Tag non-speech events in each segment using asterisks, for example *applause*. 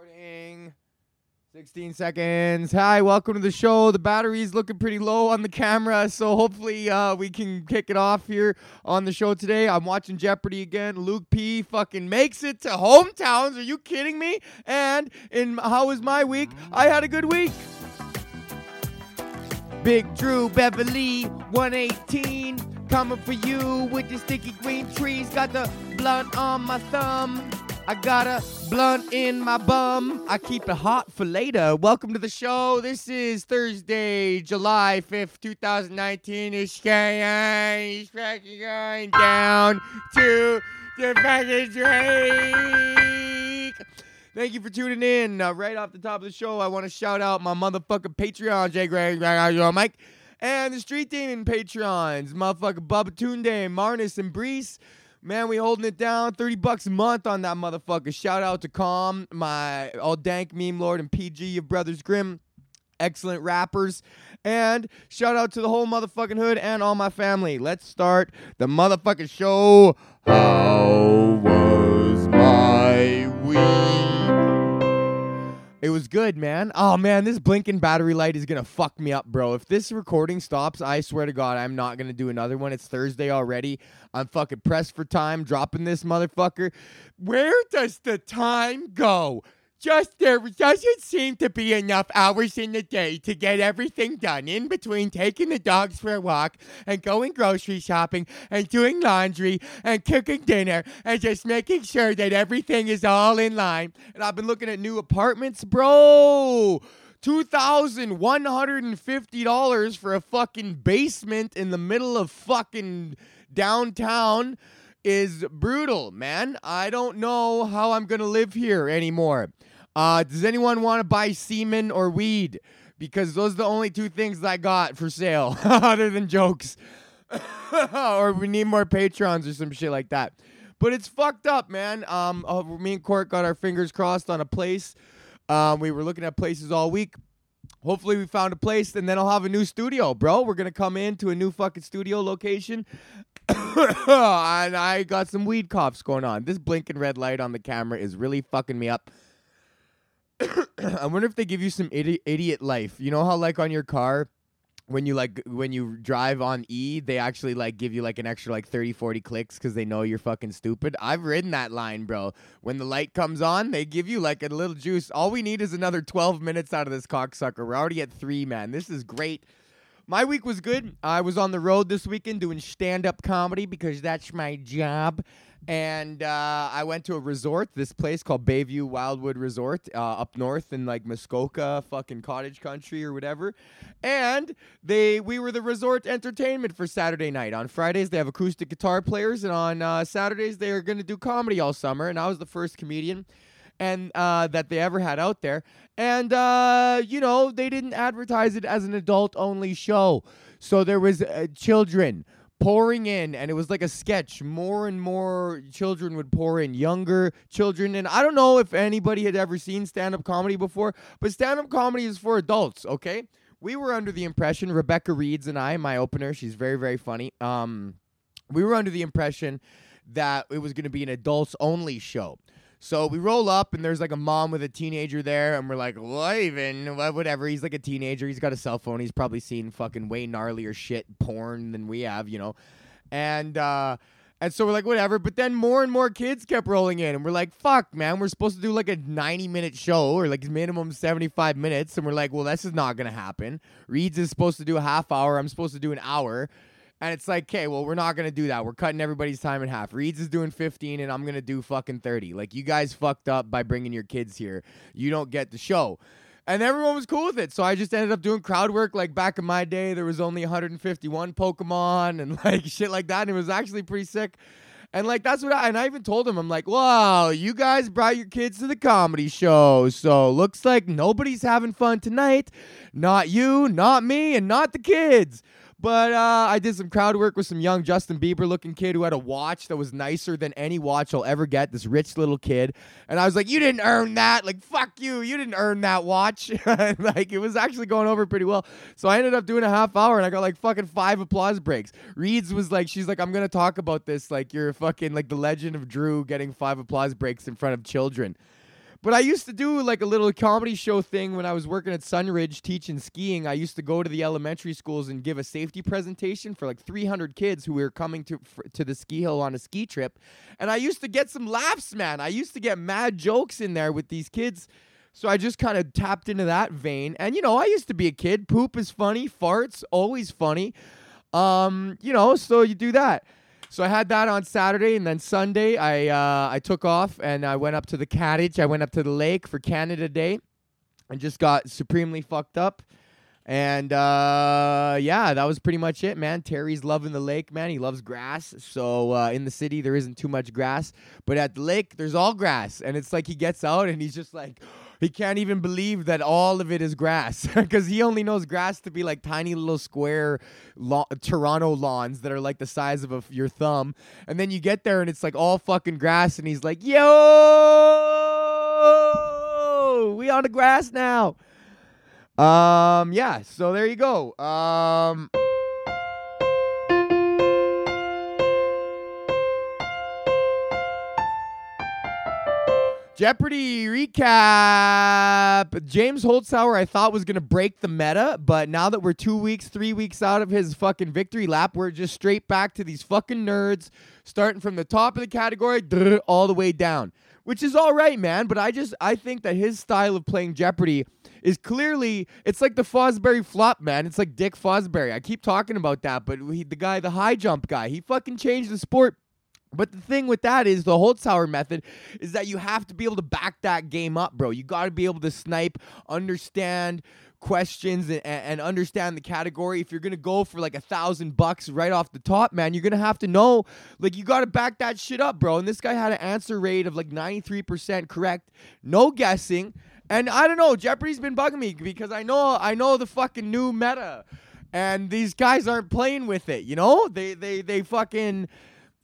Recording. 16 seconds. Hi, welcome to the show. The battery's looking pretty low on the camera, so hopefully uh, we can kick it off here on the show today. I'm watching Jeopardy again. Luke P fucking makes it to hometowns. Are you kidding me? And in how was my week? I had a good week. Big Drew Beverly 118 coming for you with the sticky green trees. Got the blunt on my thumb. I got a blunt in my bum. I keep it hot for later. Welcome to the show. This is Thursday, July 5th, 2019. It's fucking going down to the fucking Drake. Thank you for tuning in. Uh, right off the top of the show, I want to shout out my motherfucking Patreon, Jay Greg, Mike, and the Street Demon Patreons, motherfucking Bubba Tunde, Marnus, and Brees. Man, we holding it down. 30 bucks a month on that motherfucker. Shout out to Calm, my all dank meme lord, and PG of Brothers Grimm. Excellent rappers. And shout out to the whole motherfucking hood and all my family. Let's start the motherfucking show. How It was good, man. Oh man, this blinking battery light is gonna fuck me up, bro. If this recording stops, I swear to God, I'm not gonna do another one. It's Thursday already. I'm fucking pressed for time, dropping this motherfucker. Where does the time go? Just there doesn't seem to be enough hours in the day to get everything done in between taking the dogs for a walk and going grocery shopping and doing laundry and cooking dinner and just making sure that everything is all in line. And I've been looking at new apartments, bro. $2,150 for a fucking basement in the middle of fucking downtown is brutal, man. I don't know how I'm going to live here anymore. Uh, does anyone want to buy semen or weed? Because those are the only two things I got for sale, *laughs* other than jokes. *laughs* or we need more patrons or some shit like that. But it's fucked up, man. Um, uh, me and Court got our fingers crossed on a place. Um, we were looking at places all week. Hopefully, we found a place, and then I'll have a new studio, bro. We're gonna come into a new fucking studio location, *coughs* and I got some weed coughs going on. This blinking red light on the camera is really fucking me up. *coughs* I wonder if they give you some idi- idiot life. You know how like on your car when you like when you drive on E, they actually like give you like an extra like 30 40 clicks cuz they know you're fucking stupid. I've ridden that line, bro. When the light comes on, they give you like a little juice. All we need is another 12 minutes out of this cocksucker. We're already at 3, man. This is great. My week was good. I was on the road this weekend doing stand up comedy because that's my job. And uh, I went to a resort, this place called Bayview Wildwood Resort uh, up north in like Muskoka, fucking cottage country or whatever. And they we were the resort entertainment for Saturday night. On Fridays, they have acoustic guitar players. And on uh, Saturdays, they are going to do comedy all summer. And I was the first comedian and uh, that they ever had out there. And uh, you know, they didn't advertise it as an adult-only show, so there was uh, children pouring in, and it was like a sketch. More and more children would pour in, younger children. And I don't know if anybody had ever seen stand-up comedy before, but stand-up comedy is for adults. Okay, we were under the impression Rebecca Reeds and I, my opener, she's very very funny. Um, we were under the impression that it was going to be an adults only show. So we roll up and there's like a mom with a teenager there, and we're like, what Whatever. He's like a teenager. He's got a cell phone. He's probably seen fucking way gnarlier shit porn than we have, you know. And uh and so we're like, whatever. But then more and more kids kept rolling in, and we're like, fuck, man, we're supposed to do like a 90 minute show or like minimum 75 minutes. And we're like, well, this is not gonna happen. Reeds is supposed to do a half hour. I'm supposed to do an hour. And it's like, okay, well, we're not gonna do that. We're cutting everybody's time in half. Reeds is doing 15, and I'm gonna do fucking 30. Like, you guys fucked up by bringing your kids here. You don't get the show. And everyone was cool with it. So I just ended up doing crowd work. Like back in my day, there was only 151 Pokemon and *laughs* like shit like that. And it was actually pretty sick. And like that's what I and I even told him, I'm like, wow, you guys brought your kids to the comedy show. So looks like nobody's having fun tonight. Not you, not me, and not the kids. But uh, I did some crowd work with some young Justin Bieber looking kid who had a watch that was nicer than any watch I'll ever get. This rich little kid. And I was like, You didn't earn that. Like, fuck you. You didn't earn that watch. *laughs* like, it was actually going over pretty well. So I ended up doing a half hour and I got like fucking five applause breaks. Reeds was like, She's like, I'm going to talk about this. Like, you're fucking like the legend of Drew getting five applause breaks in front of children. But I used to do like a little comedy show thing when I was working at Sunridge teaching skiing. I used to go to the elementary schools and give a safety presentation for like 300 kids who were coming to f- to the ski hill on a ski trip. And I used to get some laughs, man. I used to get mad jokes in there with these kids. So I just kind of tapped into that vein. And you know, I used to be a kid. Poop is funny, farts always funny. Um, you know, so you do that. So I had that on Saturday, and then Sunday I uh, I took off and I went up to the cottage. I went up to the lake for Canada Day, and just got supremely fucked up. And uh, yeah, that was pretty much it, man. Terry's loving the lake, man. He loves grass. So uh, in the city there isn't too much grass, but at the lake there's all grass, and it's like he gets out and he's just like he can't even believe that all of it is grass *laughs* because he only knows grass to be like tiny little square lo- Toronto lawns that are like the size of your thumb. And then you get there and it's like all fucking grass, and he's like, "Yo, we on the grass now." Um, yeah. So there you go. Um. Jeopardy recap. James Holzhauer, I thought was to break the meta, but now that we're two weeks, three weeks out of his fucking victory lap, we're just straight back to these fucking nerds, starting from the top of the category all the way down, which is all right, man. But I just, I think that his style of playing Jeopardy is clearly, it's like the Fosbury flop, man. It's like Dick Fosbury. I keep talking about that, but he, the guy, the high jump guy, he fucking changed the sport but the thing with that is the Holzhauer method is that you have to be able to back that game up, bro. You got to be able to snipe, understand questions and, and, understand the category. If you're gonna go for like a thousand bucks right off the top, man, you're gonna have to know like you gotta back that shit up, bro. And this guy had an answer rate of like 93% correct, no guessing. And I don't know, Jeopardy's been bugging me because I know I know the fucking new meta. And these guys aren't playing with it, you know? They they they fucking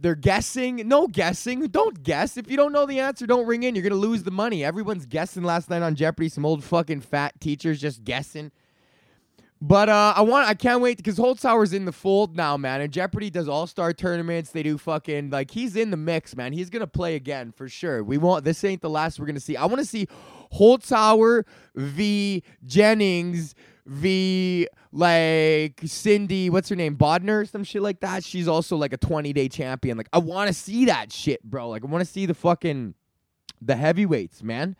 they're guessing. No guessing. Don't guess. If you don't know the answer, don't ring in. You're gonna lose the money. Everyone's guessing last night on Jeopardy. Some old fucking fat teachers just guessing. But uh, I want, I can't wait because Holzhauer's in the fold now, man. And Jeopardy does all star tournaments. They do fucking like he's in the mix, man. He's gonna play again for sure. We want this ain't the last we're gonna see. I want to see Holzhauer v Jennings v like Cindy, what's her name, Bodner, some shit like that. She's also like a 20 day champion. Like I want to see that shit, bro. Like I want to see the fucking the heavyweights, man.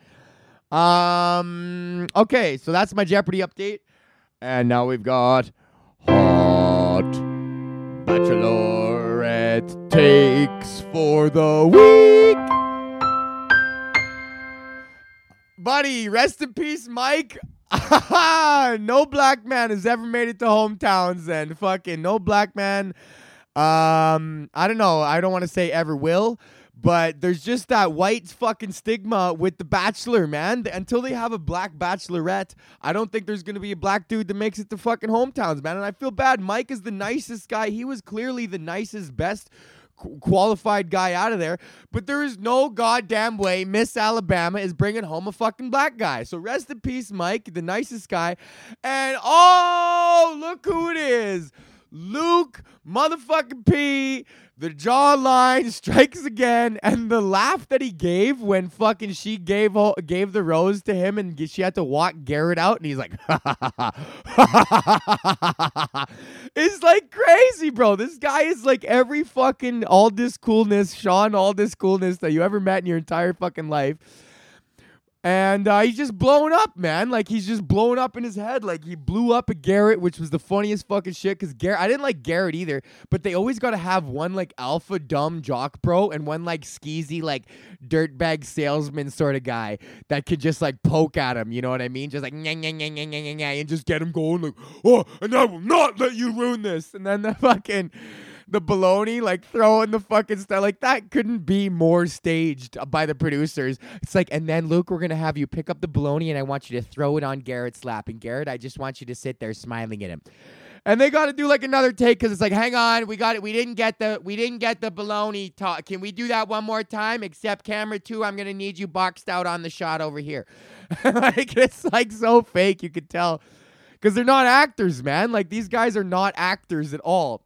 Um. Okay, so that's my Jeopardy update, and now we've got hot bachelorette takes for the week. Buddy, rest in peace, Mike. *laughs* no black man has ever made it to hometowns and fucking no black man um I don't know, I don't want to say ever will, but there's just that white fucking stigma with the bachelor, man. Until they have a black bachelorette, I don't think there's gonna be a black dude that makes it to fucking hometowns, man. And I feel bad. Mike is the nicest guy. He was clearly the nicest, best qualified guy out of there. But there is no goddamn way Miss Alabama is bringing home a fucking black guy. So rest in peace, Mike, the nicest guy. And oh, look who it is. Luke motherfucking P, the jawline *laughs* strikes again, and the laugh that he gave when fucking she gave gave the rose to him, and she had to walk Garrett out, and he's like, *laughs* it's like crazy, bro. This guy is like every fucking all this coolness, Sean, all this coolness that you ever met in your entire fucking life and uh, he's just blown up, man. Like he's just blown up in his head. Like he blew up at Garrett, which was the funniest fucking shit. Cause Garrett, I didn't like Garrett either, but they always got to have one like alpha dumb jock bro and one like skeezy like dirtbag salesman sort of guy that could just like poke at him. You know what I mean? Just like nyah, nyah, nyah, nyah, nyah, nyah, and just get him going. Like oh, and I will not let you ruin this. And then the fucking the baloney, like throwing the fucking stuff. Like that couldn't be more staged by the producers. It's like, and then Luke, we're gonna have you pick up the baloney, and I want you to throw it on Garrett's lap. And Garrett, I just want you to sit there smiling at him. And they got to do like another take because it's like, hang on, we got it. We didn't get the we didn't get the baloney talk. Can we do that one more time? Except camera two, I'm gonna need you boxed out on the shot over here. *laughs* like it's like so fake, you could tell because they're not actors, man. Like these guys are not actors at all.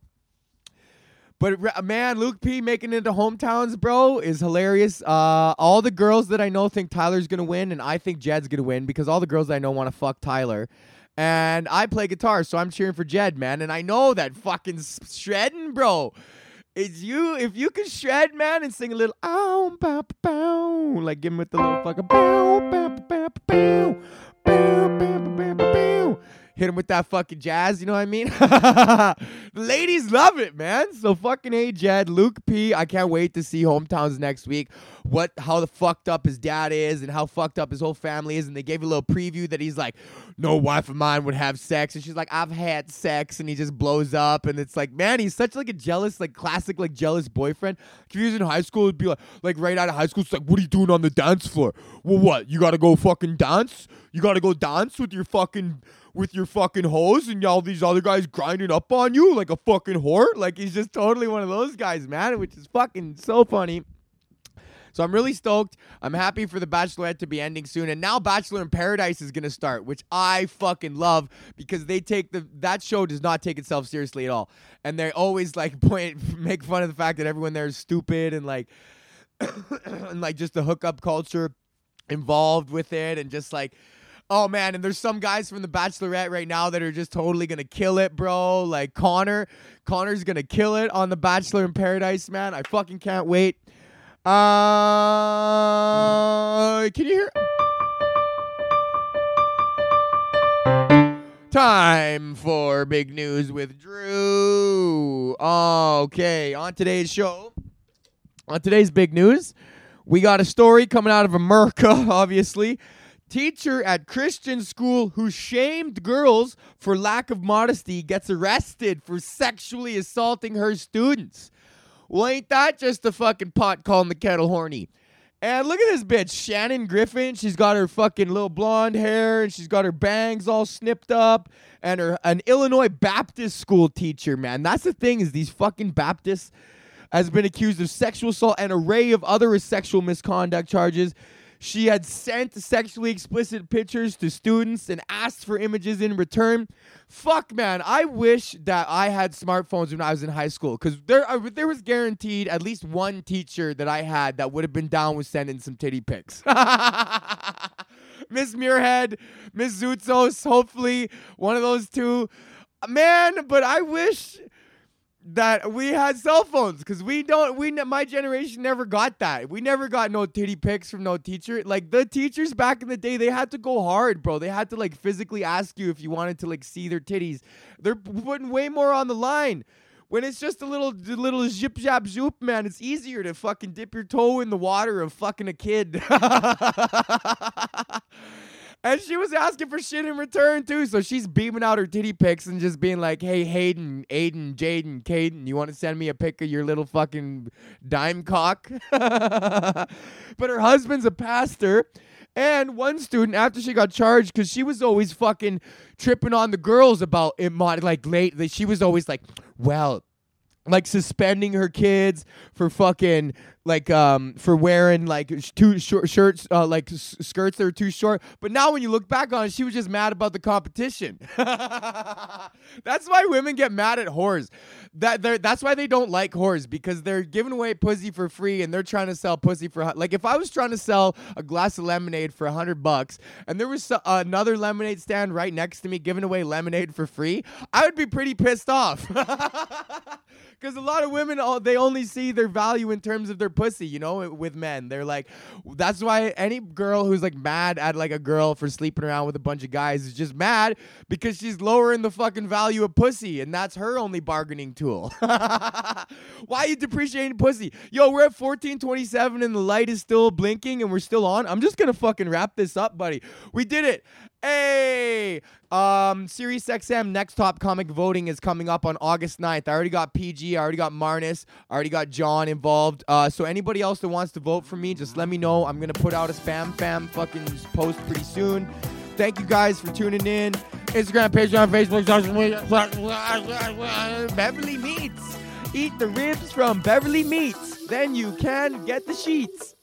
But man, Luke P making it into hometowns, bro, is hilarious. Uh, all the girls that I know think Tyler's gonna win, and I think Jed's gonna win because all the girls I know want to fuck Tyler. And I play guitar, so I'm cheering for Jed, man. And I know that fucking shredding, bro. It's you. If you can shred, man, and sing a little ow, bow, bow, like give him with the little fucking bow, bow, bow, bow, bow, bow, bow, bow, bow. Hit him with that fucking jazz, you know what I mean? *laughs* the ladies love it, man. So fucking A Jed, Luke P. I can't wait to see hometowns next week. What how the fucked up his dad is and how fucked up his whole family is. And they gave a little preview that he's like, no wife of mine would have sex. And she's like, I've had sex, and he just blows up. And it's like, man, he's such like a jealous, like classic, like jealous boyfriend. If he was in high school, it'd be like, like right out of high school, it's like, what are you doing on the dance floor? Well, what? You gotta go fucking dance? You gotta go dance with your fucking with your fucking hose and all these other guys grinding up on you like a fucking whore. Like he's just totally one of those guys, man, which is fucking so funny. So I'm really stoked. I'm happy for the Bachelorette to be ending soon, and now Bachelor in Paradise is gonna start, which I fucking love because they take the that show does not take itself seriously at all, and they always like *laughs* point make fun of the fact that everyone there is stupid and like *coughs* and like just the hookup culture involved with it, and just like Oh man, and there's some guys from the Bachelorette right now that are just totally gonna kill it, bro. Like Connor, Connor's gonna kill it on the Bachelor in Paradise, man. I fucking can't wait. Uh, can you hear? Time for big news with Drew. Okay, on today's show, on today's big news, we got a story coming out of America, *laughs* obviously. Teacher at Christian school who shamed girls for lack of modesty gets arrested for sexually assaulting her students. Well, ain't that just a fucking pot calling the kettle horny? And look at this bitch, Shannon Griffin. She's got her fucking little blonde hair and she's got her bangs all snipped up. And her an Illinois Baptist school teacher, man. That's the thing, is these fucking Baptists has been accused of sexual assault and array of other sexual misconduct charges. She had sent sexually explicit pictures to students and asked for images in return. Fuck, man. I wish that I had smartphones when I was in high school because there, uh, there was guaranteed at least one teacher that I had that would have been down with sending some titty pics. *laughs* Miss Muirhead, Miss Zoutsos, hopefully one of those two. Man, but I wish that we had cell phones because we don't we my generation never got that. We never got no titty pics from no teacher. Like the teachers back in the day they had to go hard bro. They had to like physically ask you if you wanted to like see their titties. They're putting way more on the line. When it's just a little little zip zap zoop man it's easier to fucking dip your toe in the water of fucking a kid *laughs* And she was asking for shit in return too. So she's beaming out her titty pics and just being like, hey, Hayden, Aiden, Jaden, Caden, you want to send me a pic of your little fucking dime cock? *laughs* but her husband's a pastor. And one student, after she got charged, because she was always fucking tripping on the girls about it, like late, she was always like, well, like suspending her kids for fucking like um for wearing like too short shirts uh, like s- skirts that are too short. But now when you look back on it she was just mad about the competition. *laughs* That's why women get mad at whores. That they're that's why they don't like whores because they're giving away pussy for free and they're trying to sell pussy for like if i was trying to sell a glass of lemonade for a hundred bucks and there was another lemonade stand right next to me giving away lemonade for free i would be pretty pissed off. *laughs* Because a lot of women they only see their value in terms of their pussy you know with men. They're like that's why any girl who's like mad at like a girl for sleeping around with a bunch of guys is just mad because she's lowering the fucking value of pussy and that's her only bargaining tool. *laughs* Why are you depreciating pussy? Yo we're at 1427 and the light is still blinking and we're still on. I'm just gonna fucking wrap this up buddy. We did it Hey, um, Sirius XM Next Top Comic voting is coming up on August 9th. I already got PG, I already got Marnus, I already got John involved. Uh, so anybody else that wants to vote for me, just let me know. I'm gonna put out a spam fam fucking post pretty soon. Thank you guys for tuning in. Instagram, Patreon, Facebook, social media. Beverly Meats. Eat the ribs from Beverly Meats. Then you can get the sheets.